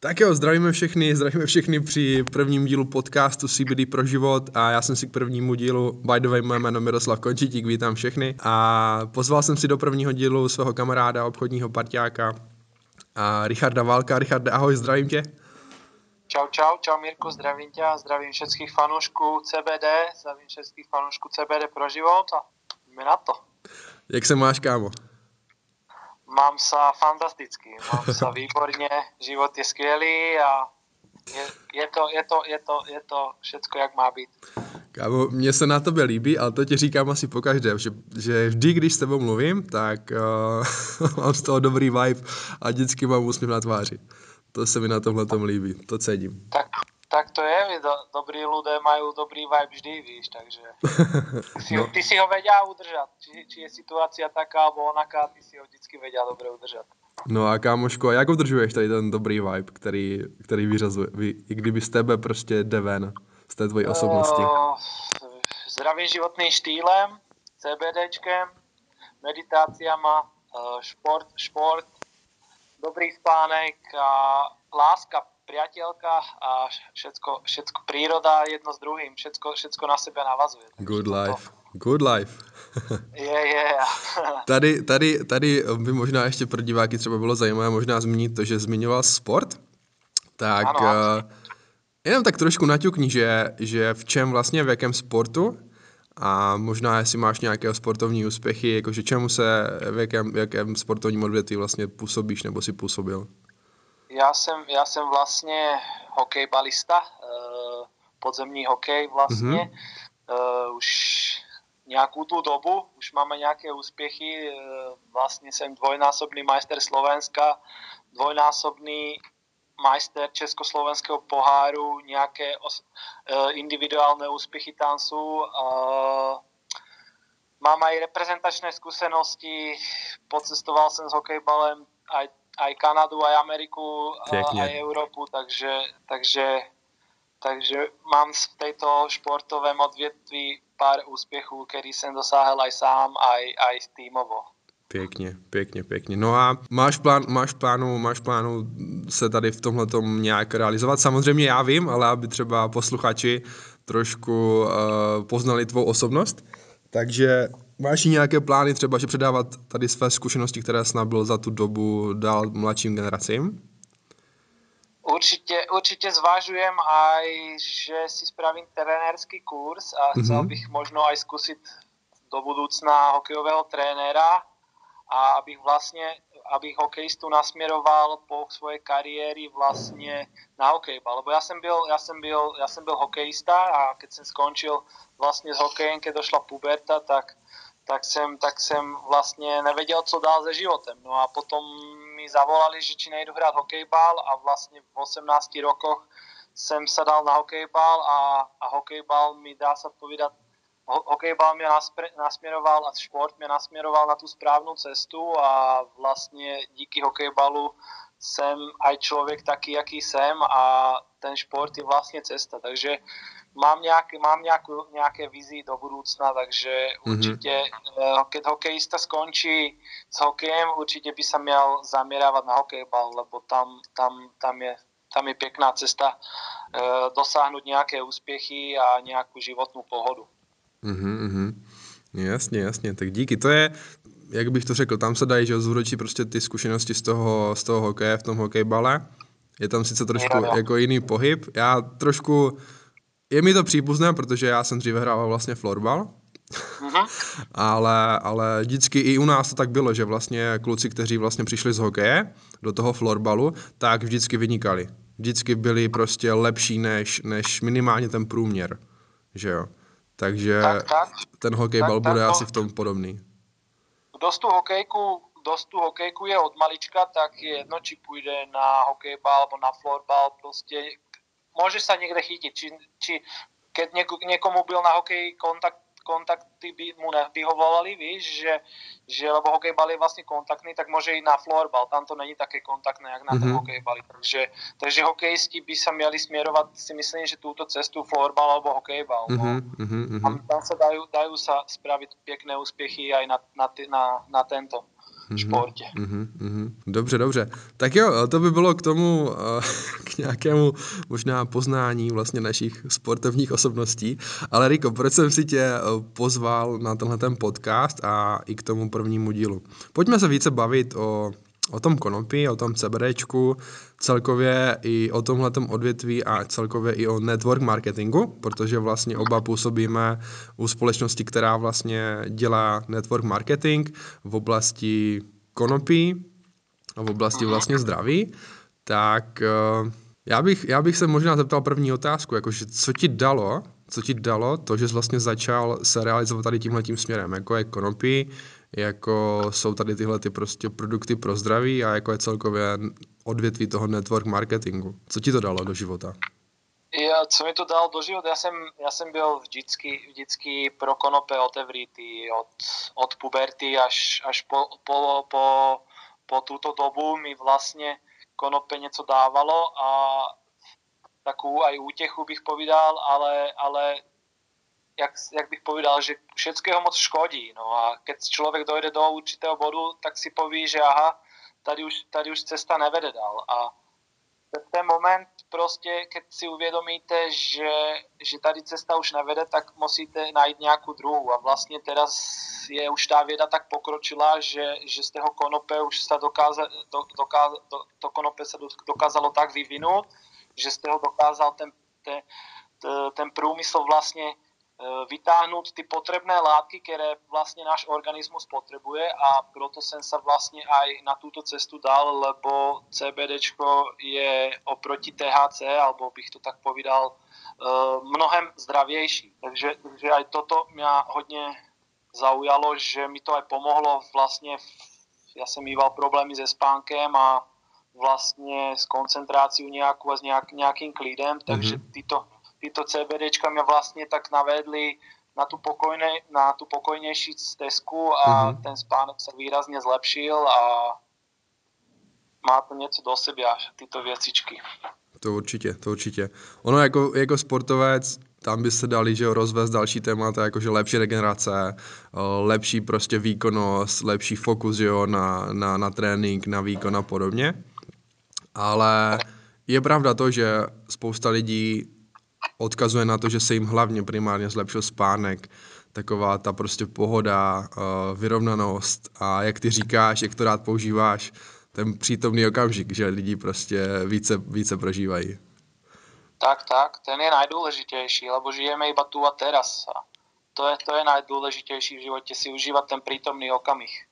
Tak jo, zdravíme všechny, zdravíme všechny při prvním dílu podcastu CBD pro život a já jsem si k prvnímu dílu, by the way, moje jméno Miroslav Končitík, vítám všechny a pozval jsem si do prvního dílu svého kamaráda, obchodního partiáka a Richarda Válka. Richarde, ahoj, zdravím tě. Čau, čau, čau Mirko, zdravím tě, zdravím všetkých fanoušků CBD, zdravím všetkých fanoušků CBD pro život a jdeme na to. Jak se máš, kámo? Mám sa fantasticky, mám sa výborne, život je skvělý a je, je, to, je, to, je, to, je to všetko, jak má být. Kámo, mně se na tebe líbí, ale to ti říkám asi po každém, že, že vždy, když s tebou mluvím, tak uh, mám z toho dobrý vibe a vždycky mám úsměv na tváři. To se mi na tomhle tom líbí, to cením. Tak, tak to je, do, dobrí ľudia majú dobrý vibe vždy, víš, takže si, no. ty si ho vedia udržať. Či, či je situácia taká alebo onaká, ty si ho vždycky vedia dobre udržať. No a kámoško, jak udržuješ tady ten dobrý vibe, který, který vyřazuje, vy, i kdyby z tebe prostě jde ven, z té tvojí osobnosti? Uh, zdravým životným štýlem, CBDčkem, meditáciama, uh, šport, šport, dobrý spánek a láska, priateľka a všetko, všetko príroda jedno s druhým, všetko, všetko na sebe navazuje. Good life. Good life. Je, je. tady, tady, tady by možná ještě pro diváky třeba bylo zajímavé možná zmínit to, že zmiňoval sport. Tak ano, uh, jenom tak trošku naťukni, že, že v čem vlastně, v jakém sportu a možná jestli máš nějaké sportovní úspěchy, jakože čemu se, v jakém, v jakém sportovním odvětví vlastně působíš nebo si působil? Já jsem, já jsem vlastně hokejbalista, uh, podzemní hokej vlastně. Mm-hmm. Už nějakou tu dobu, už máme nějaké úspěchy. Uh, vlastně jsem dvojnásobný majster Slovenska, dvojnásobný majster Československého poháru, nějaké os, individuálne úspěchy tam. Uh, mám aj reprezentačné skúsenosti, pocestoval jsem s hokejbalem aj, aj Kanadu, aj Ameriku, Pěkně. aj Európu, takže, takže, takže mám v tejto športovém odvětví pár úspěchů, který jsem dosáhl aj sám, aj, aj týmovo. Pěkně, pěkně, pěkně. No a máš, plán, máš, plánu, máš plánu se tady v tomhle nějak realizovat? Samozřejmě já vím, ale aby třeba posluchači trošku uh, poznali tvou osobnost. Takže máš nějaké plány třeba, že předávat tady své zkušenosti, které jsi nabil za tu dobu dál mladším generacím? Určitě, určitě zvážujem aj, že si spravím trenérský kurz a chcel mm-hmm. bych možno aj zkusit do budoucna hokejového trenéra a abych vlastně abych hokejistu nasměroval po svojej kariéry vlastně na hokejbal. Lebo já jsem byl, já jsem byl, já jsem byl hokejista a keď jsem skončil vlastně s hokejem, keď došla puberta, tak, tak jsem, tak jsem vlastně nevěděl, co dál se životem. No a potom mi zavolali, že či nejdu hrát hokejbal a vlastně v 18 rokoch jsem se dal na hokejbal a, a hokejbal mi dá se povídat hokejbal mě nasměroval a šport mě nasměroval na tu správnou cestu a vlastně díky hokejbalu jsem aj člověk taky, jaký jsem a ten šport je vlastně cesta, takže mám, nějaké, mám nějakou, nějaké vizi do budoucna, takže mm-hmm. určitě, eh, keď hokejista skončí s hokejem, určitě by se měl zaměřovat na hokejbal, lebo tam, tam, tam je tam je pěkná cesta e, dosáhnout nějaké úspěchy a nějakou životnou pohodu. Mm-hmm, jasně, jasně, tak díky. To je, jak bych to řekl, tam se dají, že zúročí prostě ty zkušenosti z toho, z toho hokeje, v tom hokejbale. Je tam sice trošku jo, jo. jako jiný pohyb. Já trošku, je mi to příbuzné, protože já jsem dříve hrával vlastně florbal, ale, ale vždycky i u nás to tak bylo, že vlastně kluci, kteří vlastně přišli z hokeje do toho florbalu, tak vždycky vynikali. Vždycky byli prostě lepší než, než minimálně ten průměr, že jo. Takže tak, tak, ten hokejbal tak, bude tak, asi v tom podobný. Kdo tu hokejku, kdo tu hokejku je od malička, tak je jedno, či půjde na hokejbal alebo na florbal, prostě může se někde chytit, či, či keď někomu byl na hokej kontakt kontakty by mu nevyhovovali, víš, že, že lebo hokejbal je vlastně kontaktný, tak může jít na florbal, tam to není také kontaktné, jak na mm-hmm. hokejbali. Takže, takže hokejisti by se měli směrovat, si myslím, že túto cestu florbal alebo hokejbal. Mm-hmm. No. Mm-hmm. Tam, tam se dají, dají se spravit pěkné úspěchy aj na, na, na, na tento športě. Mm-hmm, mm-hmm. Dobře, dobře. Tak jo, to by bylo k tomu, eh, k nějakému možná poznání vlastně našich sportovních osobností. Ale Riko, proč jsem si tě eh, pozval na tenhle ten podcast a i k tomu prvnímu dílu? Pojďme se více bavit o o tom konopí, o tom CBDčku, celkově i o tomhle odvětví a celkově i o network marketingu, protože vlastně oba působíme u společnosti, která vlastně dělá network marketing v oblasti konopí a v oblasti vlastně zdraví, tak eh, já bych, já bych se možná zeptal první otázku, jakože co ti dalo, co ti dalo to, že jsi vlastně začal se realizovat tady tímhle tím směrem, jako je konopí, jako jsou tady tyhle ty prostě produkty pro zdraví a jako je celkově odvětví toho network marketingu. Co ti to dalo do života? Ja, co mi to dalo do života? Ja som, ja som byl vždycky, vždycky pro konope otevřitý od, od puberty až, až po, po, po, po túto dobu mi vlastne konope něco dávalo a takú aj útechu bych povedal, ale, ale jak, jak bych povedal, že všetkého moc škodí. No a keď člověk dojde do určitého bodu, tak si poví, že aha, tady už, tady už cesta nevede dál. A ten moment prostě, keď si uvědomíte, že, že tady cesta už nevede, tak musíte najít nějakou druhou. A vlastně teraz je už ta věda tak pokročila, že, že z toho konope už se dokáza, do, dokáza, do, to konope se dokázalo tak vyvinout, že z toho dokázal ten, ten, ten průmysl vlastně vytáhnout ty potrebné látky, které vlastně náš organismus potřebuje a proto jsem se vlastně aj na tuto cestu dal, lebo CBD je oproti THC, alebo bych to tak povedal, eh, mnohem zdravější. Takže, takže aj toto mě hodně zaujalo, že mi to aj pomohlo vlastně, já jsem mýval problémy se spánkem a vlastně s koncentráciou nějakou a s nějak, nějakým klidem, takže mm-hmm. Tyto CBDčka mě vlastně tak navedli na tu, pokojné, na tu pokojnější stezku a mm-hmm. ten spánok se výrazně zlepšil a má to něco do sebe, tyto věcičky. To určitě, to určitě. Ono jako, jako sportovec, tam by se dali že rozvést další témata, jakože lepší regenerace, lepší prostě výkonnost, lepší fokus jo, na, na, na trénink, na výkon a podobně. Ale je pravda to, že spousta lidí odkazuje na to, že se jim hlavně primárně zlepšil spánek, taková ta prostě pohoda, eh, vyrovnanost a jak ty říkáš, jak to rád používáš, ten přítomný okamžik, že lidi prostě více, více prožívají. Tak, tak, ten je nejdůležitější, lebo žijeme iba tu a teraz. A to je, to je nejdůležitější v životě, si užívat ten přítomný okamih.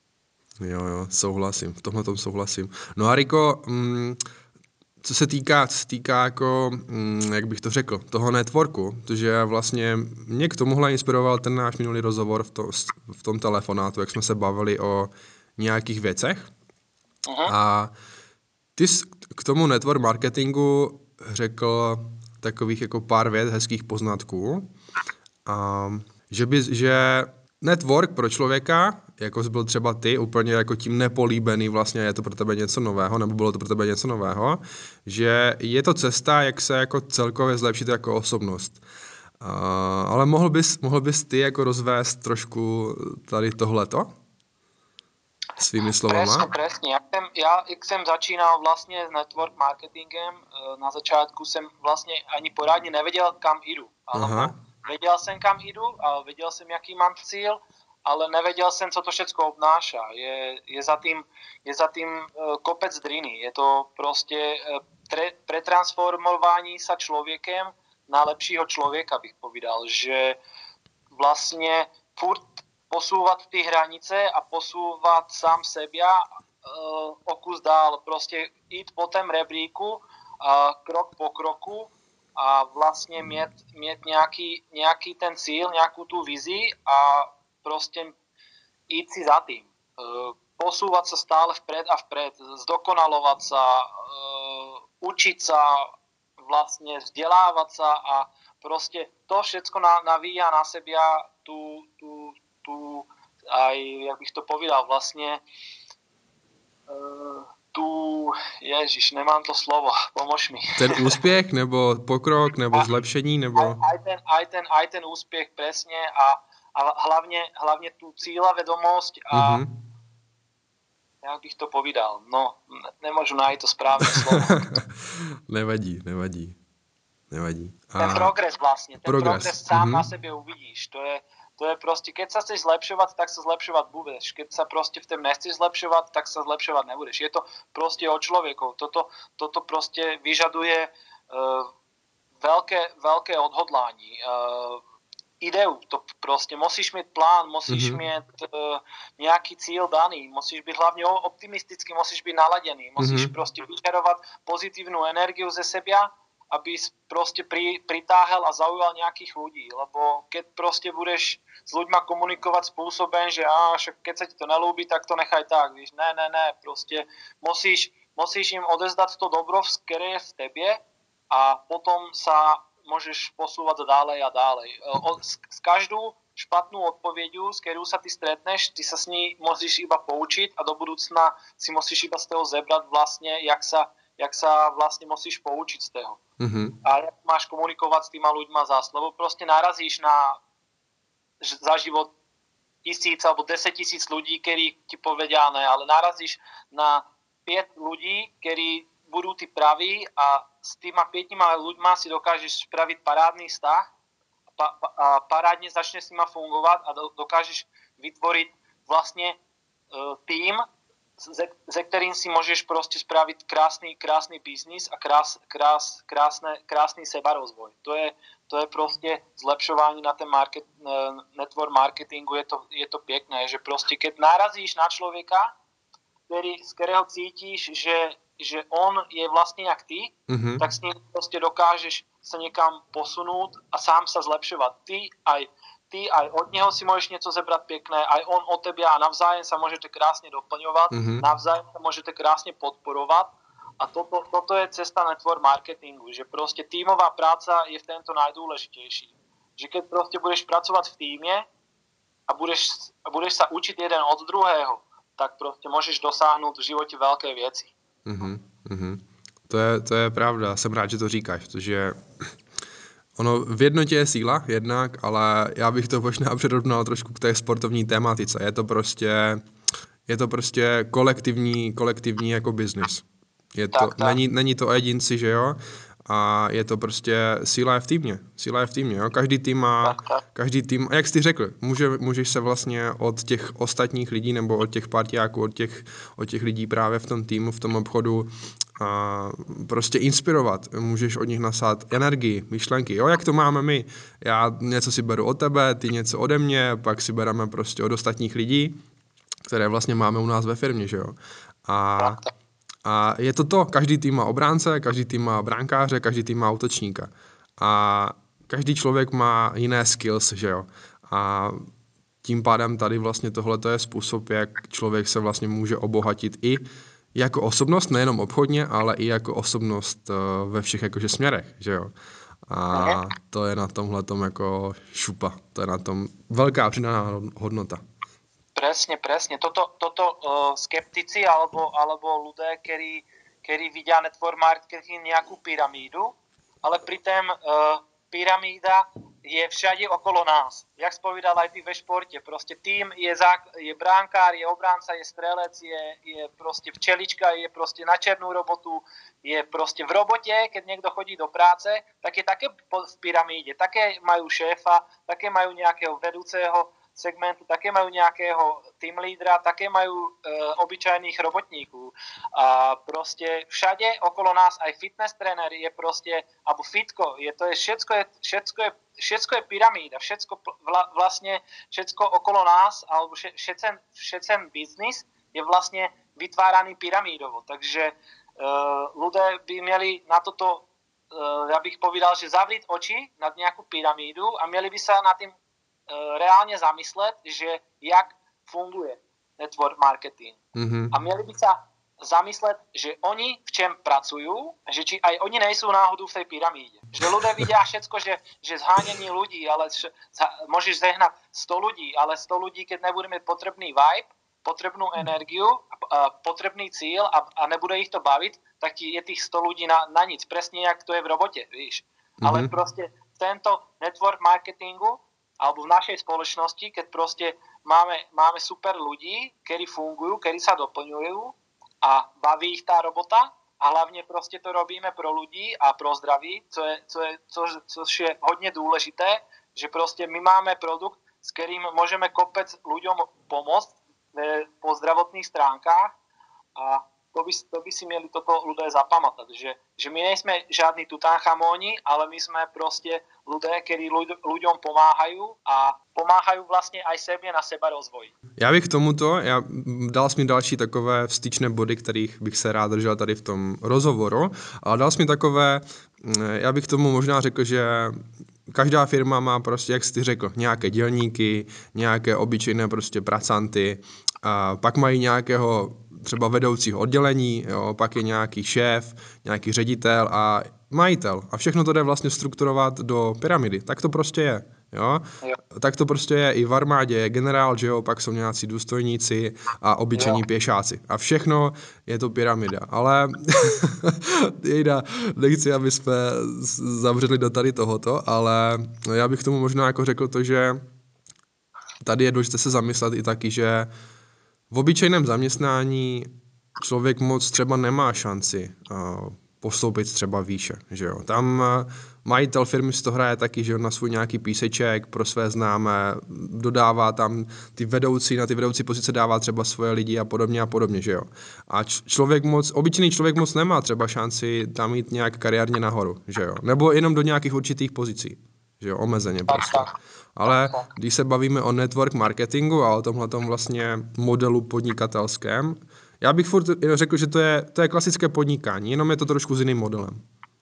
Jo, jo, souhlasím, v tomhle tom souhlasím. No a Riko, mm, co se týká, co se týká jako, mm, jak bych to řekl, toho networku, protože vlastně mě k tomuhle inspiroval ten náš minulý rozhovor v, to, v tom telefonátu, jak jsme se bavili o nějakých věcech. Aha. A ty jsi k tomu network marketingu řekl takových jako pár vět, hezkých poznatků. A že, by, že network pro člověka, jako jsi byl třeba ty, úplně jako tím nepolíbený vlastně, je to pro tebe něco nového, nebo bylo to pro tebe něco nového, že je to cesta, jak se jako celkově zlepšit jako osobnost. Uh, ale mohl bys, mohl bys ty jako rozvést trošku tady tohleto? Svými slovama? Presne, presne. Ja, jsem, ja jak jsem začínal vlastně s network marketingem, e, na začátku jsem vlastně ani poradně nevěděl, kam jdu. Aha Věděl jsem, kam jdu a věděl jsem, jaký mám cíl, ale nevěděl jsem, co to všechno obnáša. Je, je, za tým, je za tým e, kopec driny. Je to prostě e, pre, pretransformování sa člověkem na lepšího člověka, bych povedal. Že vlastně furt posúvat ty hranice a posúvat sám sebe uh, o kus dál. Prostě jít po tom rebríku krok po kroku a vlastně mít, mít nějaký, nějaký ten cíl, nějakou tu vizi a prostě jít si za tým. Uh, posúvať sa stále vpred a vpred, zdokonalovať sa, uh, učiť sa, vlastne vzdelávať sa a proste to všetko navíja na sebia tú, tú, tú aj, jak bych to povedal, vlastne uh, tu, ježiš, nemám to slovo, pomož mi. Ten úspěch, nebo pokrok, nebo zlepšení, nebo... Aj, aj, ten, aj, ten, aj ten úspěch, presne, a, a hlavně, hlavně tu cíla vedomost a mm-hmm. jak bych to povídal, no, nemůžu najít to správné slovo. nevadí, nevadí. Nevadí. A... Ten progres vlastně, ten progres, progres sám mm-hmm. na sebe uvidíš. To je, to je prostě, keď sa chceš zlepšovat, tak sa zlepšovat budeš. Keď sa prostě v tom nechceš zlepšovat, tak sa zlepšovat nebudeš. Je to prostě o člověku. Toto, toto prostě vyžaduje uh, velké, velké odhodlání. Uh, ideu, to prostě musíš mít plán, musíš mm-hmm. mít uh, nějaký cíl daný, musíš být hlavně optimistický, musíš být naladěný, musíš mm-hmm. prostě vyžerovat pozitívnu energiu ze sebe aby proste pri, pritáhal a zaujal nejakých ľudí, lebo keď proste budeš s ľuďma komunikovať spôsobem, že á, však keď sa ti to nelúbi, tak to nechaj tak, víš, ne, ne, ne, proste musíš, musíš im odezdať to dobro, ktoré je v tebe a potom sa môžeš posúvať ďalej a ďalej. S, s každou špatnú odpověďu, s kterou sa ty stretneš, ty sa s ní musíš iba poučiť a do budúcna si musíš iba z toho zebrat vlastne, jak sa jak sa vlastne musíš poučiť z toho. Mm-hmm. A jak máš komunikovať s týma ľuďma za slovo. Proste narazíš na za život tisíc alebo deset tisíc ľudí, ktorí ti povedia ne, ale narazíš na pět ľudí, ktorí budú tí praví a s týma pětima ľuďma si dokážeš spraviť parádny vztah pa, pa, a parádne začne s nima fungovat a dokážeš vytvoriť vlastne uh, tým, ze, ze kterým si můžeš prostě spravit krásný, krásný biznis a krás, krás, krásne, krásný sebarozvoj. To je, to je prostě zlepšování na ten market, network marketingu, je to, je to pěkné, že prostě keď narazíš na člověka, který, z kterého cítíš, že, že on je vlastně jak ty, mm-hmm. tak s ním prostě dokážeš se někam posunout a sám se zlepšovat. Ty aj ty aj od něho si můžeš něco zebrat pěkné, aj on od tebe a navzájem se můžete krásně doplňovat, mm-hmm. navzájem se můžete krásně podporovat a toto, toto je cesta network marketingu, že prostě týmová práca je v tento najdůležitější. Že keď prostě budeš pracovat v týmě a budeš, a budeš sa učiť jeden od druhého, tak prostě můžeš dosáhnout v životě velké věci. Mm-hmm. To, je, to je pravda, jsem rád, že to říkáš, protože Ono v jednotě je síla jednak, ale já bych to možná přirovnal trošku k té sportovní tématice. Je to prostě, je to prostě kolektivní, kolektivní jako biznis. Je to, tak, tak. Není, není to jedinci, že jo? A je to prostě síla je v týmě. Síla je v týmě, jo? Každý tým má, každý tým, a jak jsi řekl, může, můžeš se vlastně od těch ostatních lidí nebo od těch partiáků, od těch, od těch lidí právě v tom týmu, v tom obchodu a prostě inspirovat. Můžeš od nich nasát energii, myšlenky. Jo, jak to máme my? Já něco si beru od tebe, ty něco ode mě, pak si bereme prostě od ostatních lidí, které vlastně máme u nás ve firmě, že jo? A a je to to, každý tým má obránce, každý tým má bránkáře, každý tým má útočníka. A každý člověk má jiné skills, že jo. A tím pádem tady vlastně tohle je způsob, jak člověk se vlastně může obohatit i jako osobnost, nejenom obchodně, ale i jako osobnost uh, ve všech jakože směrech, že jo. A to je na tomhle jako šupa, to je na tom velká přidaná hodnota. Presne, presne. Toto, toto uh, skeptici alebo, alebo ľudia, ktorí, ktorí vidia network marketing nejakú pyramídu, ale pritom uh, pyramída je všade okolo nás. Jak spovídal aj ty ve športe. Proste tým je, zák- je bránkár, je obránca, je strelec, je, je proste včelička, je proste na černú robotu, je proste v robote, keď niekto chodí do práce, tak je také v pyramíde. Také majú šéfa, také majú nejakého vedúceho, segmentu, také majú nejakého team lídra, také majú e, obyčajných robotníků. A prostě všade okolo nás, aj fitness trenér je prostě, alebo fitko, je to je, všetko je, všetko je, všetko je pyramída, všetko vla, vlastne, všetko okolo nás, alebo všetcen, všetcen biznis je vlastne vytváraný pyramídovo. Takže uh, ľudia by měli na toto, uh, já bych povedal, že zavřít oči nad nějakou pyramídu a měli by se na Eh, reálně zamyslet, že jak funguje network marketing. Mm-hmm. A měli by se zamyslet, že oni v čem pracují, že či aj oni nejsou náhodou v té pyramíde. Že lidé vidí všetko, že, že zhánění lidí, ale š, můžeš zehnat 100 lidí, ale 100 lidí, keď nebude mít potřebný vibe, potřebnou energiu, a potřebný cíl a, a nebude jich to bavit, tak ti je těch 100 lidí na, na nic. Přesně jak to je v robotě, víš. Mm-hmm. Ale prostě tento network marketingu alebo v našej spoločnosti, keď proste máme, máme super ľudí, ktorí fungujú, ktorí sa doplňujú a baví ich tá robota a hlavně prostě to robíme pro lidi a pro zdraví, co je, co je, co, což je hodně důležité, že prostě my máme produkt, s kterým můžeme kopec ľuďom pomoct po zdravotných stránkách a to by, to by si měli toto ľudé zapamatať, že, že my nejsme žádní tutanchamóni, ale my jsme prostě ľudé, kteří ľuďom pomáhají a pomáhají vlastně aj sebě na seba rozvoj. Já bych k tomuto, já dal jsi mi další takové vstyčné body, kterých bych se rád držel tady v tom rozhovoru, ale dal jsi mi takové, mm, já bych tomu možná řekl, že každá firma má prostě, jak jsi řekl, nějaké dělníky, nějaké obyčejné prostě pracanty, a pak mají nějakého třeba vedoucího oddělení, jo, pak je nějaký šéf, nějaký ředitel a majitel. A všechno to jde vlastně strukturovat do pyramidy. Tak to prostě je. Jo? jo. Tak to prostě je i v armádě, je generál, že jo, pak jsou nějací důstojníci a obyčejní jo. pěšáci. A všechno je to pyramida. Ale jejda, nechci, aby jsme zavřeli do tady tohoto, ale já bych tomu možná jako řekl to, že tady je důležité se zamyslet i taky, že v obyčejném zaměstnání člověk moc třeba nemá šanci uh, postoupit třeba výše, že jo. Tam uh, majitel firmy si to hraje taky, že na svůj nějaký píseček pro své známé, dodává tam ty vedoucí, na ty vedoucí pozice dává třeba svoje lidi a podobně a podobně, že jo. A člověk moc, obyčejný člověk moc nemá třeba šanci tam jít nějak kariérně nahoru, že jo. Nebo jenom do nějakých určitých pozicí, že jo, omezeně prostě. Ale když se bavíme o network marketingu a o tomhle vlastně modelu podnikatelském, já bych furt řekl, že to je, to je klasické podnikání, jenom je to trošku s jiným modelem.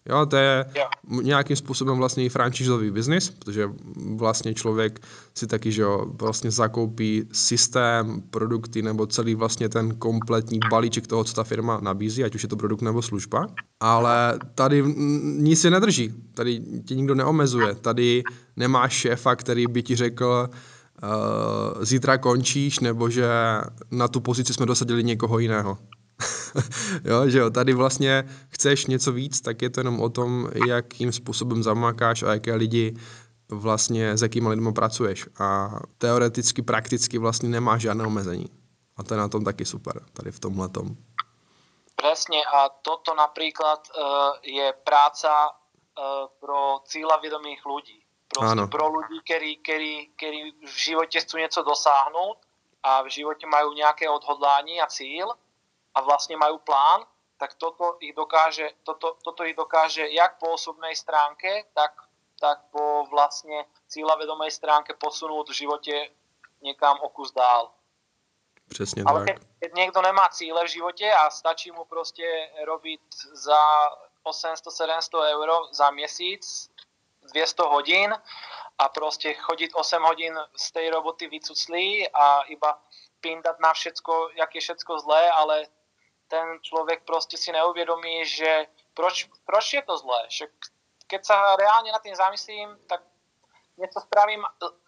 Jo, to je jo. nějakým způsobem vlastně i franchízový biznis, protože vlastně člověk si taky, že jo, vlastně zakoupí systém, produkty nebo celý vlastně ten kompletní balíček toho, co ta firma nabízí, ať už je to produkt nebo služba. Ale tady nic se nedrží, tady tě nikdo neomezuje, tady nemáš šéfa, který by ti řekl, uh, zítra končíš, nebo že na tu pozici jsme dosadili někoho jiného. jo, že jo, tady vlastně chceš něco víc, tak je to jenom o tom, jakým způsobem zamakáš a jaké lidi vlastně, s jakými lidmi pracuješ. A teoreticky, prakticky vlastně nemáš žádné omezení. A to je na tom taky super, tady v tomhle tom. Presne a toto napríklad uh, je práca uh, pro cíľavědomých ľudí. Prostě ano. pro ľudí, ktorí, ktorí, ktorí v živote chcú něco dosáhnout a v živote majú nejaké odhodlání a cíl a vlastně mají plán, tak toto ich dokáže, toto, toto ich dokáže jak po osobnej stránke, tak, tak po vlastně cílavedomej stránke posunout v životě někam o kus dál. Přesně Ale tak. keď někdo nemá cíle v životě a stačí mu prostě robit za 800-700 euro za měsíc 200 hodin a prostě chodit 8 hodin z té roboty vycuclí a iba pindat na všetko, jak je všetko zlé, ale ten člověk prostě si neuvědomí, že proč, proč je to zlé. Že keď sa reálně na tým zamyslím, tak něco spravím,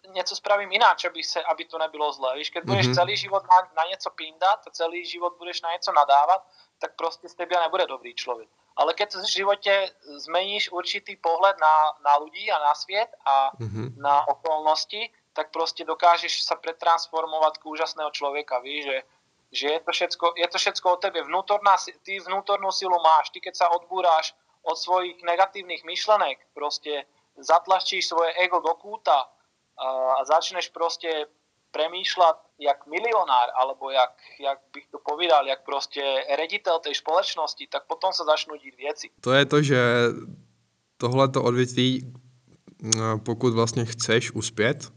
něco spravím ináč, aby, se, aby to nebylo zlé. Víš, keď budeš mm-hmm. celý život na, na něco pindat, celý život budeš na něco nadávat, tak prostě z tebe nebude dobrý člověk. Ale keď v životě zmeníš určitý pohled na, na ľudí a na svět a mm-hmm. na okolnosti, tak prostě dokážeš sa pretransformovat k úžasného člověka. Víš, že že je to všetko, je to všetko o tebe. Vnútorná, ty vnútornú silu máš. Ty keď sa odbúráš od svojich negatívnych myšlenek, prostě zatlačíš svoje ego do kúta a začneš prostě premýšľať jak milionár, alebo jak, jak bych to povídal, jak prostě reditel tej společnosti, tak potom se začnou dít věci. To je to, že tohleto odvětví, pokud vlastně chceš uspět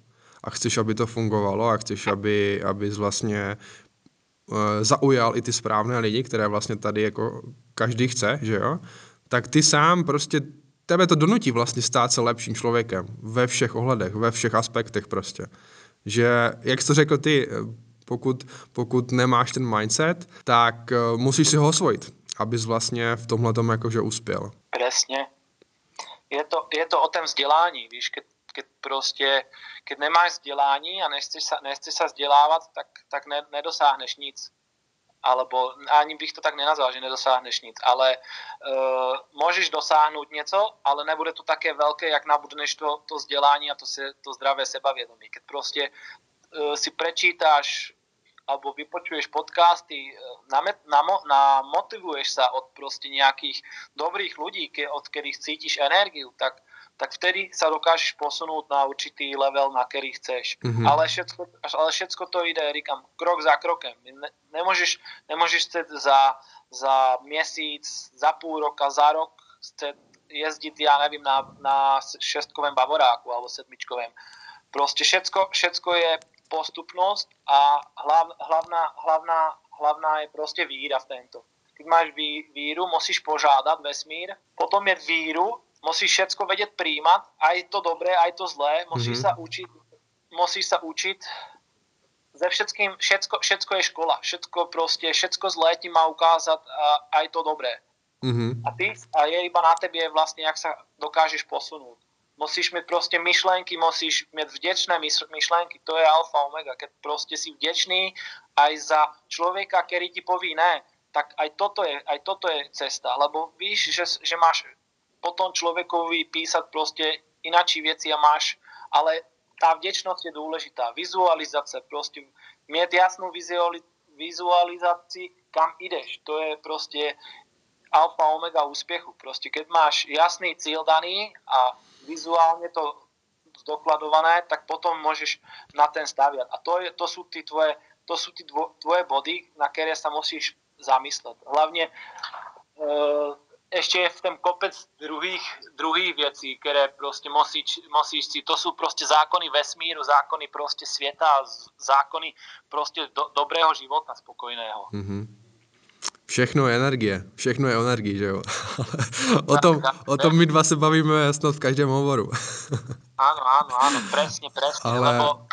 a chceš, aby to fungovalo a chceš, aby, aby vlastně zaujal i ty správné lidi, které vlastně tady jako každý chce, že jo, tak ty sám prostě tebe to donutí vlastně stát se lepším člověkem ve všech ohledech, ve všech aspektech prostě. Že, jak jsi to řekl ty, eh, pokud, pokud nemáš ten mindset, tak uh, musíš si ho osvojit, abys vlastně v tomhle tom jakože uspěl. Přesně. Je to, je to o tom vzdělání, víš, keď, keď prostě keď nemáš vzdělání a nechceš sa, nechceš sa vzdělávat, tak, tak ne, nedosáhneš nic. Alebo ani bych to tak nenazval, že nedosáhneš nic, ale uh, můžeš dosáhnout něco, ale nebude to také velké, jak nabudneš to, to vzdělání a to, se, to zdravé sebavědomí. Keď prostě si prečítaš alebo vypočuješ podcasty, namotivuješ sa od proste nejakých dobrých ke, od ktorých cítiš energiu, tak, tak vtedy sa dokážeš posunúť na určitý level, na ktorý chceš. Mm-hmm. Ale, všetko, ale všetko to ide, říkám, krok za krokem. Ne, nemôžeš, nemôžeš za, za měsíc, za půl roka, za rok jezdiť, ja nevím, na, na šestkovém bavoráku alebo sedmičkovém. Proste všetko, všetko je postupnosť a hlav, hlavná, hlavná, hlavná je proste víra v tento. Keď máš ví, víru, musíš požádať vesmír, potom je víru, musíš všetko vedieť príjmať, aj to dobré, aj to zlé, musíš mm-hmm. sa učiť, musíš sa učiť ze všetkým, všetko, všetko je škola, všetko proste, všetko zlé ti má ukázať a, aj to dobré. Mm-hmm. A ty, a je iba na tebe vlastne, jak sa dokážeš posunúť musíš mať proste myšlenky, musíš mať vdečné myšlenky, to je alfa omega. Keď proste si vdečný aj za človeka, ktorý ti poví ne, tak aj toto je, aj toto je cesta, lebo víš, že, že máš potom človekovi písať proste inačí veci a máš, ale tá vdečnosť je dôležitá. Vizualizácia, proste mať jasnú vizualizácii, kam ideš. To je proste alfa omega úspechu. Proste keď máš jasný cieľ daný a vizuálne to zdokladované, tak potom môžeš na ten staviať. A to, je, to sú tí tvoje, to sú tí dvo, tvoje body, na ktoré sa musíš zamyslet. Hlavne e, ešte je v tom kopec druhých, druhých vecí, ktoré proste musíš, musíš si, to sú proste zákony vesmíru, zákony proste sveta, zákony proste do, dobrého života spokojného. Mm-hmm. Všechno je energie, všechno je energii, že jo. o, tom, o tom my dva se bavíme snad v každém hovoru. áno, áno, áno, presne, presne, Ale... lebo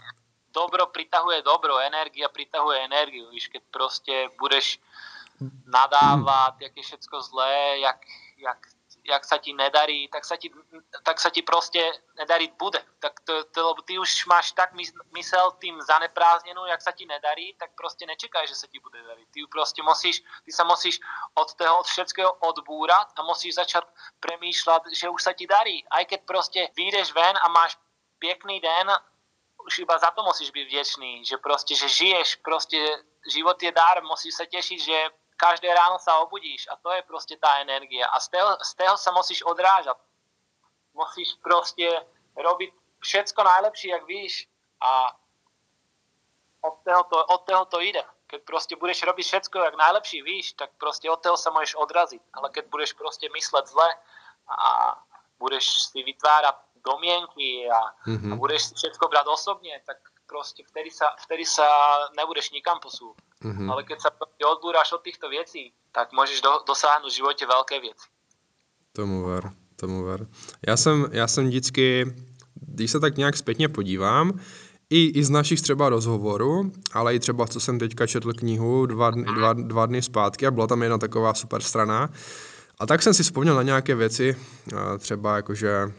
dobro pritahuje dobro, energia pritahuje energiu, víš, keď proste budeš nadávať, jak je všetko zlé, jak, jak jak sa ti nedarí, tak sa ti, tak sa ti proste nedariť bude. Tak to, to, ty už máš tak mysel tým zaneprázdnenú, jak sa ti nedarí, tak proste nečekaj, že sa ti bude dariť. Ty proste musíš, ty sa musíš od toho, od všetkého odbúrať a musíš začať premýšľať, že už sa ti darí. Aj keď proste vyjdeš ven a máš pekný den, už iba za to musíš byť vďačný, že proste, že žiješ, proste život je dar, musíš sa tešiť, že každé ráno sa obudíš a to je proste tá energia. A z toho, z toho sa musíš odrážať. Musíš proste robiť všetko najlepšie, jak víš a od toho to, od toho to ide. Keď proste budeš robiť všetko, jak najlepší víš, tak proste od toho sa môžeš odraziť. Ale keď budeš proste mysleť zle a budeš si vytvárať domienky a, mm-hmm. a budeš si všetko brať osobne, tak proste vtedy sa, vtedy sa nebudeš nikam posúvať. Mm-hmm. Ale keď sa odbúraš od týchto věcí, tak můžeš do, dosáhnout v životě velké věci. Tomu ver, tomu ver. Já jsem, já jsem vždycky, když se tak nějak zpětně podívám, i, i z našich třeba rozhovorů, ale i třeba, co jsem teďka četl knihu dva, dva, dva dny zpátky a byla tam jedna taková super strana. A tak jsem si vzpomněl na nějaké věci, třeba jakože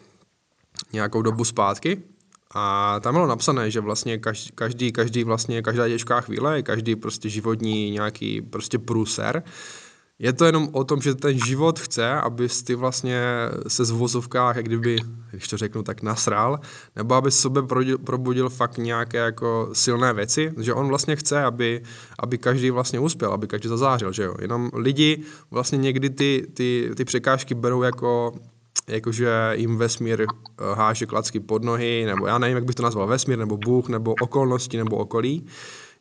nějakou dobu zpátky, a tam bylo napsané, že vlastně každý, každý, vlastně, každá těžká chvíle, každý prostě životní nějaký prostě průser, je to jenom o tom, že ten život chce, abys ty vlastně se z vozovkách, jak kdyby, když to řeknu, tak nasral, nebo aby sobě probudil fakt nějaké jako silné věci, že on vlastně chce, aby, aby každý vlastně uspěl, aby každý zazářil, že jo. Jenom lidi vlastně někdy ty, ty, ty překážky berou jako jakože jim vesmír eh, háže klacky pod nohy, nebo já nevím, jak bych to nazval, vesmír, nebo Bůh, nebo okolnosti, nebo okolí,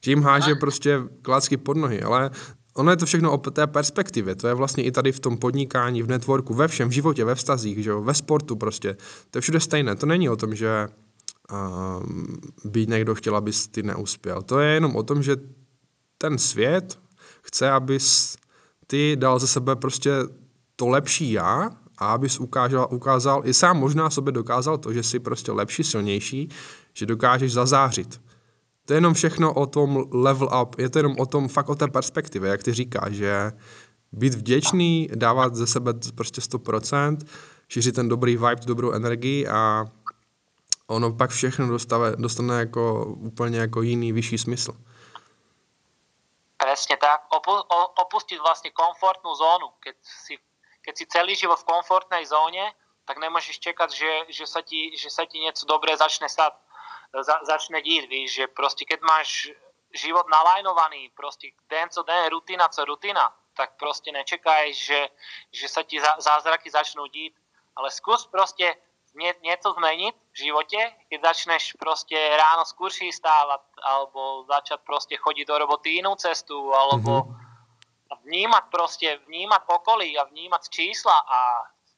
že jim háže prostě klacky pod nohy, ale ono je to všechno o té perspektivě, to je vlastně i tady v tom podnikání, v networku, ve všem, v životě, ve vztazích, že jo, ve sportu prostě, to je všude stejné, to není o tom, že uh, by někdo chtěl, abys ty neuspěl, to je jenom o tom, že ten svět chce, abys ty dal ze sebe prostě to lepší já a abys ukázal, ukázal, i sám možná sobě dokázal to, že jsi prostě lepší, silnější, že dokážeš zazářit. To je jenom všechno o tom level up, je to jenom o tom, fakt o té perspektivě, jak ty říkáš, že být vděčný, dávat ze sebe prostě 100%, šířit ten dobrý vibe, tu dobrou energii a ono pak všechno dostane, dostane jako úplně jako jiný, vyšší smysl. Presne tak. Opu, opustiť vlastne zónu, keď si keď si celý život v komfortnej zóne, tak nemôžeš čekať, že, že, sa, ti, že sa ti niečo dobré začne stať. za, začne dít, víš, že prostě keď máš život nalajnovaný, prostě den co den, rutina co rutina, tak prostě nečekaj, že, že sa ti zázraky začnú dít, ale skús prostě něco zmeniť v živote, keď začneš prostě ráno skôrší stávať, alebo začať prostě chodiť do roboty inú cestu, alebo mm-hmm. Vnímať prostě, vnímať okolí a vnímať čísla a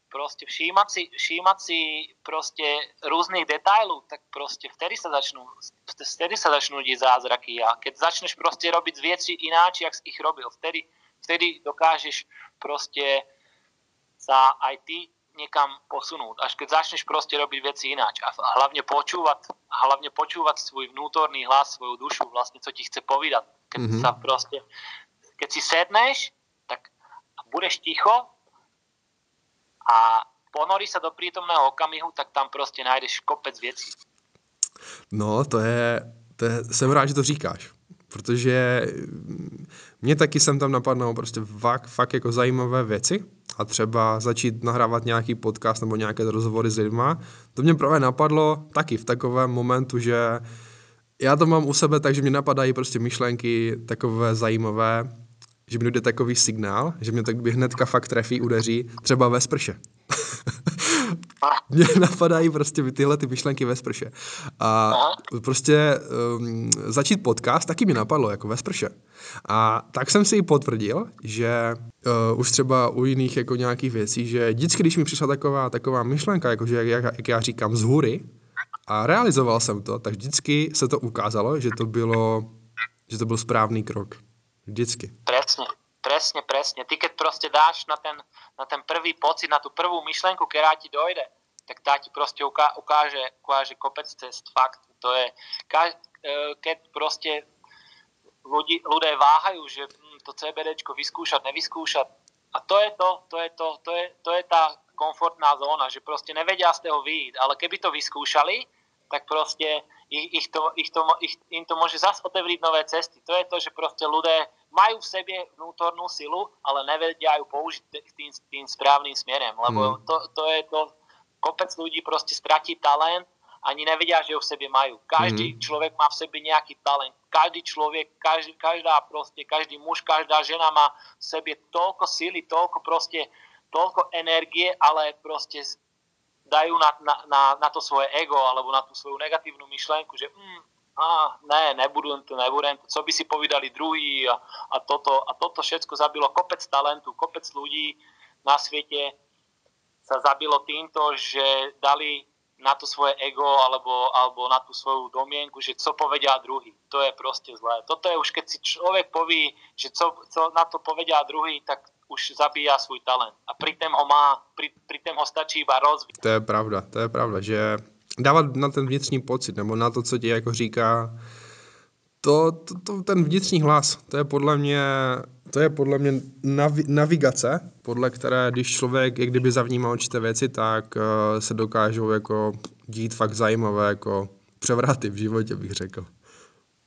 prostě všímat si, všímat si prostě různých detailů, tak prostě vtedy sa začnú, vtedy sa začnú dít zázraky a keď začneš prostě robiť věci ináč, jak ich robil, vtedy, vtedy dokážeš prostě sa aj ty niekam posunúť. Až keď začneš prostě robiť veci ináč a hlavne počúvať, hlavne počúvať svůj vnútorný hlas, svoju dušu, vlastne co ti chce povídať. Keď mm-hmm. sa prostě, keď si sedneš, tak budeš ticho a ponorí sa do prítomného okamihu, tak tam prostě najdeš kopec věcí. No, to je, to je, jsem rád, že to říkáš, protože mě taky sem tam napadnou prostě fakt, fakt jako zajímavé věci a třeba začít nahrávat nějaký podcast nebo nějaké rozhovory s lidma. To mě právě napadlo taky v takovém momentu, že já to mám u sebe tak, že mě napadají prostě myšlenky takové zajímavé, že mi jde takový signál, že mě tak by hnedka fakt trefí, udeří, třeba ve sprše. Mě napadají prostě tyhle ty myšlenky ve sprše. A prostě um, začít podcast taky mi napadlo, jako ve sprše. A tak jsem si i potvrdil, že uh, už třeba u jiných jako nějakých věcí, že vždycky, když mi přišla taková, taková myšlenka, jakože jak, jak, jak já říkám, z hůry, a realizoval jsem to, tak vždycky se to ukázalo, že to bylo, že to byl správný krok. Vždycky. Presne, presne, presne. Ty keď proste dáš na ten, na ten prvý pocit, na tú prvú myšlenku, ktorá ti dojde, tak tá ti proste uká, ukáže, ukáže kopec cest. Fakt, to je, e, keď proste ľudí, ľudia váhajú, že hm, to CBDčko vyskúšať, nevyskúšať. A to je to, to je to, to je, to je tá komfortná zóna, že proste nevedia z toho výjsť. Ale keby to vyskúšali, tak proste ich, ich to, ich to, ich, im to môže zase otevriť nové cesty. To je to, že proste ľudia majú v sebe vnútornú silu, ale nevedia ju použiť tým, tým správnym smerem, lebo mm. to, to je to, kopec ľudí proste stratí talent, ani nevedia, že ho v sebe majú. Každý mm. človek má v sebe nejaký talent. Každý človek, každý, každá proste, každý muž, každá žena má v sebe toľko sily, toľko proste, toľko energie, ale proste dajú na, na, na, na to svoje ego alebo na tú svoju negatívnu myšlenku, že mm, a ne, nebudem to, nebudem to, co by si povedali druhý a, a, toto, a toto všetko zabilo kopec talentu, kopec ľudí na svete sa zabilo týmto, že dali na to svoje ego alebo, alebo na tú svoju domienku, že co povedia druhý. To je proste zlé. Toto je už, keď si človek poví, že co, co na to povedia druhý, tak už zabíja svůj talent. A pritom ho má, pri, pritom ho stačí iba rozvíjet. To je pravda, to je pravda, že dávat na ten vnitřní pocit, nebo na to, co ti jako říká to, to, to, ten vnitřní hlas, to je podle mě, to je podle mě navi, navigace, podle které, když člověk jak kdyby zavnímá určité věci, tak uh, se dokážou jako dít fakt zajímavé jako převraty v životě, bych řekl.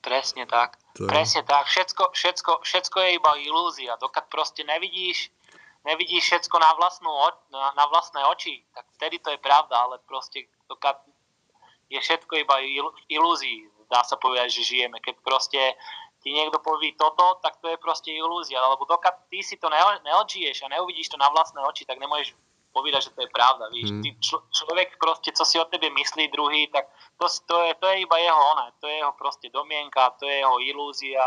Presne tak. To... Presne tak. Všetko, všetko, všetko je iba ilúzia. Dokud proste nevidíš, nevidíš všetko na, vlastnú, na, na vlastné oči, tak vtedy to je pravda, ale proste dokud je všetko iba ilúzii, dá sa povedať, že žijeme. Keď proste ti niekto povie toto, tak to je proste ilúzia. Lebo dokud ty si to neodžiješ a neuvidíš to na vlastné oči, tak nemôžeš povedať, že to je pravda. Víš? Hmm. Ty člo, človek proste, co si o tebe myslí druhý, tak to, to, je, to je iba jeho oné, to je jeho proste domienka, to je jeho ilúzia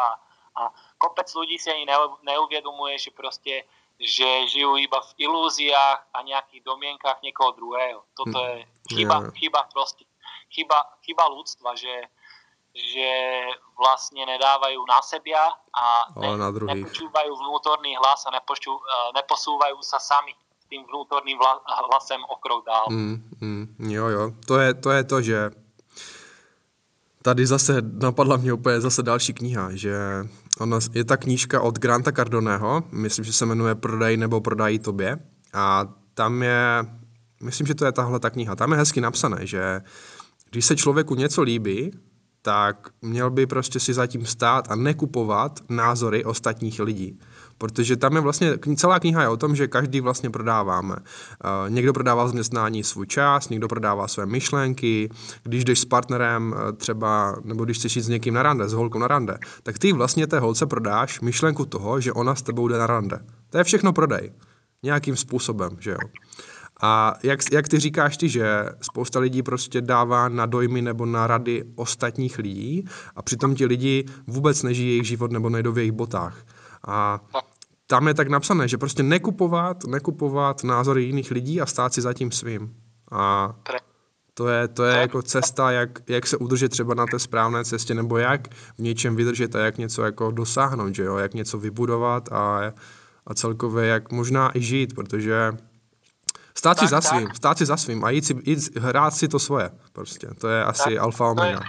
a kopec ľudí si ani neuvedomuje, že proste že žijú iba v ilúziách a nejakých domienkách niekoho druhého. Toto hmm. je chyba, chyba proste chyba, chyba ľudstva, že, že vlastne nedávajú na sebia a ne, na nepočúvajú vnútorný hlas a nepočú, e, neposúvajú sa sami tým vnútorným hlasem o krok dál. Mm, mm, jo, jo. To je, to je to, že tady zase napadla mě úplně zase další kniha, že ona je ta knížka od Granta Cardoneho, myslím, že se jmenuje Prodej nebo prodají tobě a tam je, myslím, že to je tahle ta kniha, tam je hezky napsané, že když se člověku něco líbí, tak měl by prostě si zatím stát a nekupovat názory ostatních lidí. Protože tam je vlastně, celá kniha je o tom, že každý vlastně prodáváme. Uh, někdo prodává zaměstnání svůj čas, někdo prodává své myšlenky, když jdeš s partnerem uh, třeba, nebo když chceš jít s někým na rande, s holkou na rande, tak ty vlastně té holce prodáš myšlenku toho, že ona s tebou jde na rande. To je všechno prodej. Nějakým způsobem, že jo. A jak, jak ty říkáš ty, že spousta lidí prostě dává na dojmy nebo na rady ostatních lidí a přitom ti lidi vůbec nežijí jejich život nebo nejdou v jejich botách. A tam je tak napsané, že prostě nekupovat, nekupovat názory jiných lidí a stát si za tím svým. A to je, to je jako cesta, jak, jak se udržet třeba na té správné cestě, nebo jak v něčem vydržet a jak něco jako dosáhnout, že jo? jak něco vybudovat a, a celkově jak možná i žít, protože Stát si za tak. svým, stát si za svým a jít, si, jít hrát si to svoje. Prostě. To je asi tak, alfa omega.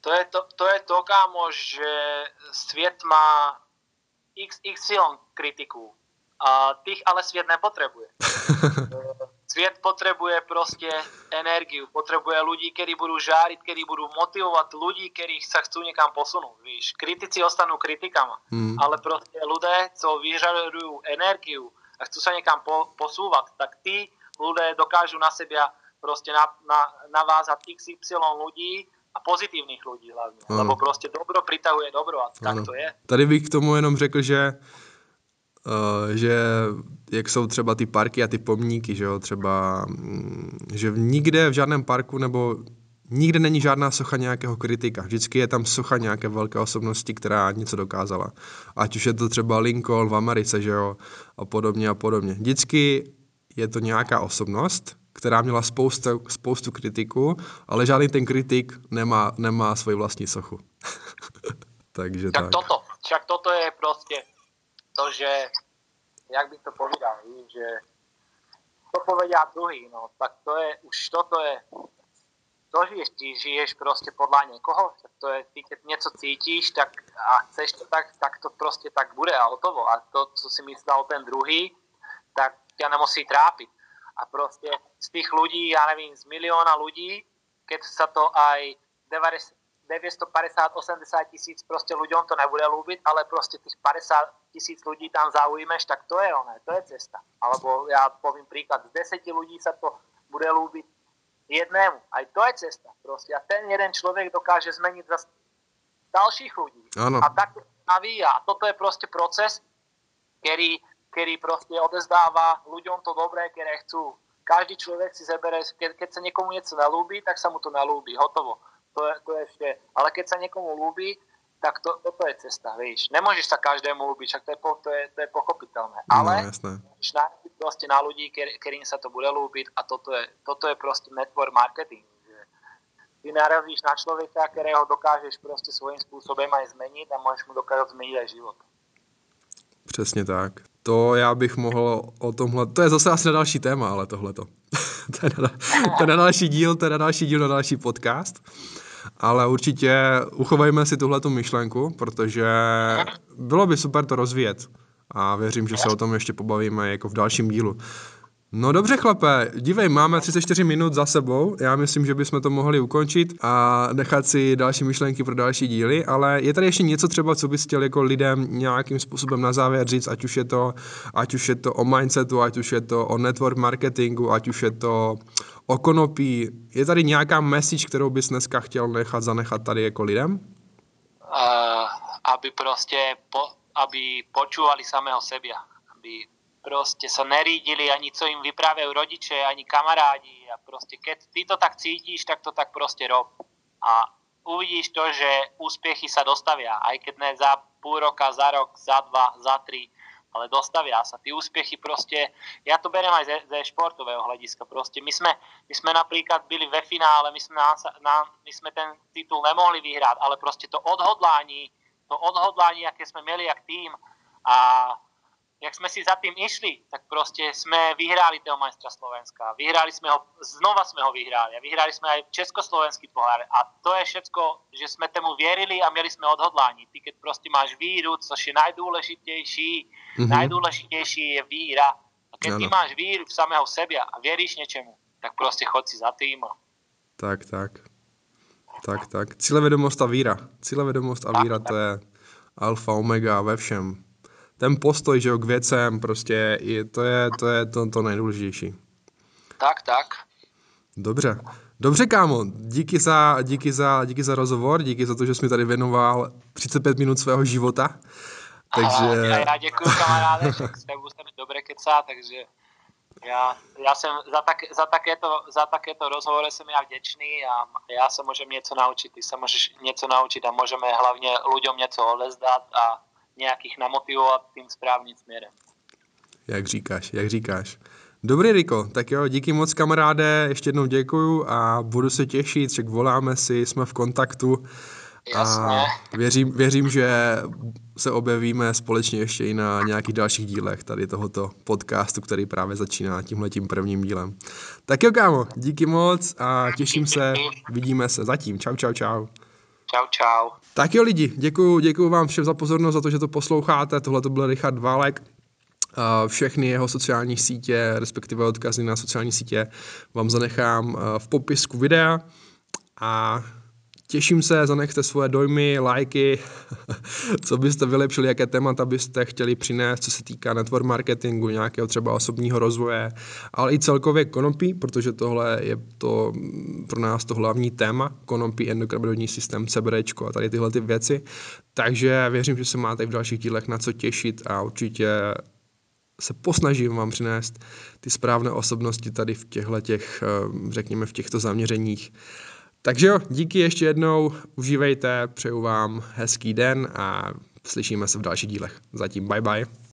To je to, to, je to kámo, že svět má XY kritiků. A tých ale svět nepotřebuje. svět potřebuje prostě energiu, potřebuje lidi, kteří budou žárit, kteří budou motivovat lidi, kteří se chcou někam posunout. Víš, kritici ostanou kritikama, hmm. ale prostě lidé, co vyžadují energiu, a chcú sa niekam po, posúvať, tak tí ľudia dokážu na seba prostě na, na, navázat XY ľudí a pozitivních lidí hlavně. Ano. Lebo prostě dobro přitahuje dobro a tak ano. to je. Tady bych k tomu jenom řekl, že Uh, že jak jsou třeba ty parky a ty pomníky, že jo, třeba, mm, že nikde v žádném parku nebo nikde není žádná socha nějakého kritika. Vždycky je tam socha nějaké velké osobnosti, která něco dokázala. Ať už je to třeba Lincoln v Americe, že jo, a podobně a podobně. Vždycky je to nějaká osobnost, která měla spoustu, spoustu kritiku, ale žádný ten kritik nemá, nemá svoji vlastní sochu. Takže však tak. Toto, však toto je prostě to, že, jak bych to povídal, že to povedia druhý, no, tak to je, už toto je to žiješ, ty žiješ prostě podle někoho, to je, ty keď něco cítíš tak a chceš to tak, tak to prostě tak bude a hotovo. A to, co si myslel ten druhý, tak tě nemusí trápit. A prostě z těch lidí, já nevím, z miliona lidí, keď se to aj 950-80 tisíc prostě ľuďom to nebude lúbit, ale prostě těch 50 tisíc lidí tam zaujmeš, tak to je ono, to je cesta. Alebo já povím příklad, z 10 lidí se to bude lúbit jednému. Aj to je cesta prostě. A ten jeden člověk dokáže změnit zase dalších lidí. Ano. A tak navíja. A toto je prostě proces, který, který prostě odezdává lidem to dobré, které chcú. Každý člověk si zebere, keď, keď se někomu něco nelúbí, tak se mu to nelúbí. Hotovo. To je, to je vše. Ale keď se někomu lúbí, tak to, toto je cesta, víš. Nemůžeš se každému ľúbiť, však to je, to je, to je pochopitelné. No, Ale můžeš nájsť prostě na ľudí, kterým se to bude ľúbiť a toto je, toto je prostě network marketing. Že ty narazíš na člověka, kterého dokážeš prostě svým způsobem aj změnit a můžeš mu dokázat změnit aj život. Přesně tak. To já bych mohl o tomhle, to je zase asi na další téma, ale tohleto. to, je na, to je na další díl, to je na další díl, na další podcast ale určitě uchovejme si tuhletu myšlenku, protože bylo by super to rozvíjet a věřím, že se o tom ještě pobavíme jako v dalším dílu. No dobře, chlape, dívej, máme 34 minut za sebou, já myslím, že bychom to mohli ukončit a nechat si další myšlenky pro další díly, ale je tady ještě něco třeba, co bys chtěl jako lidem nějakým způsobem na závěr říct, ať už je to, ať už je to o mindsetu, ať už je to o network marketingu, ať už je to o konopí. Je tady nějaká message, kterou bys dneska chtěl nechat zanechat tady jako lidem? Uh, aby prostě, po, aby počúvali samého sebe, aby prostě sa nerídili ani co im vyprávajú rodiče, ani kamarádi a prostě keď ty to tak cítíš, tak to tak prostě rob. A uvidíš to, že úspěchy sa dostavia, aj keď ne za půl roka, za rok, za dva, za tri, ale dostavia sa. Ty úspěchy prostě, já to berem aj ze, ze športového hlediska. Prostě my jsme, my jsme například byli ve finále, my jsme, na, na, my jsme ten titul nemohli vyhrát, ale prostě to odhodlání, to odhodlání, jaké jsme měli jak tým a jak jsme si za tým išli, tak prostě jsme vyhráli toho majstra Slovenska. Vyhráli jsme ho, znova jsme ho vyhráli a vyhráli jsme aj československý pohár. A to je všecko, že jsme tomu věrili a měli jsme odhodlání. Ty, keď prostě máš víru, což je najdůležitější, mm-hmm. najdůležitější je víra. A keď ty máš víru v samého sebe a věříš něčemu, tak prostě chod si za tým. Tak, tak. Tak, tak. Cílevědomost a víra. Cílevědomost a víra, to je alfa, omega ve všem. Ten postoj, že jo, k věcem, prostě, je, to je to, je to, to nejdůležitější. Tak, tak. Dobře. Dobře, kámo, díky za, díky, za, díky za rozhovor, díky za to, že jsi mi tady věnoval 35 minut svého života. Takže... A já, já děkuji kamaráde, že s tebou dobře kecá, takže já, já jsem za, tak, za, takéto, za takéto rozhovory jsem já vděčný a já se můžem něco naučit, ty se můžeš něco naučit a můžeme hlavně lidem něco odezdat a nějakých namotivovat tím správným směrem. Jak říkáš, jak říkáš. Dobrý, Riko, tak jo, díky moc kamaráde, ještě jednou děkuju a budu se těšit, že voláme si, jsme v kontaktu. Jasně. A věřím, věřím, že se objevíme společně ještě i na nějakých dalších dílech tady tohoto podcastu, který právě začíná tímhletím prvním dílem. Tak jo, kámo, díky moc a těším se, vidíme se zatím. Čau, čau, čau. Čau, čau. Tak jo lidi, děkuji, děkuji vám všem za pozornost, za to, že to posloucháte. Tohle to byl Richard Válek. Všechny jeho sociální sítě, respektive odkazy na sociální sítě, vám zanechám v popisku videa. A Těším se, zanechte svoje dojmy, lajky, co byste vylepšili, jaké témata byste chtěli přinést, co se týká network marketingu, nějakého třeba osobního rozvoje, ale i celkově konopí, protože tohle je to pro nás to hlavní téma, konopí, endokrinodní systém, CBD a tady tyhle ty věci. Takže věřím, že se máte v dalších dílech na co těšit a určitě se posnažím vám přinést ty správné osobnosti tady v těchto těch, eh, řekněme, v těchto zaměřeních. Takže jo, díky ještě jednou, užívejte, přeju vám hezký den a slyšíme se v dalších dílech. Zatím bye bye.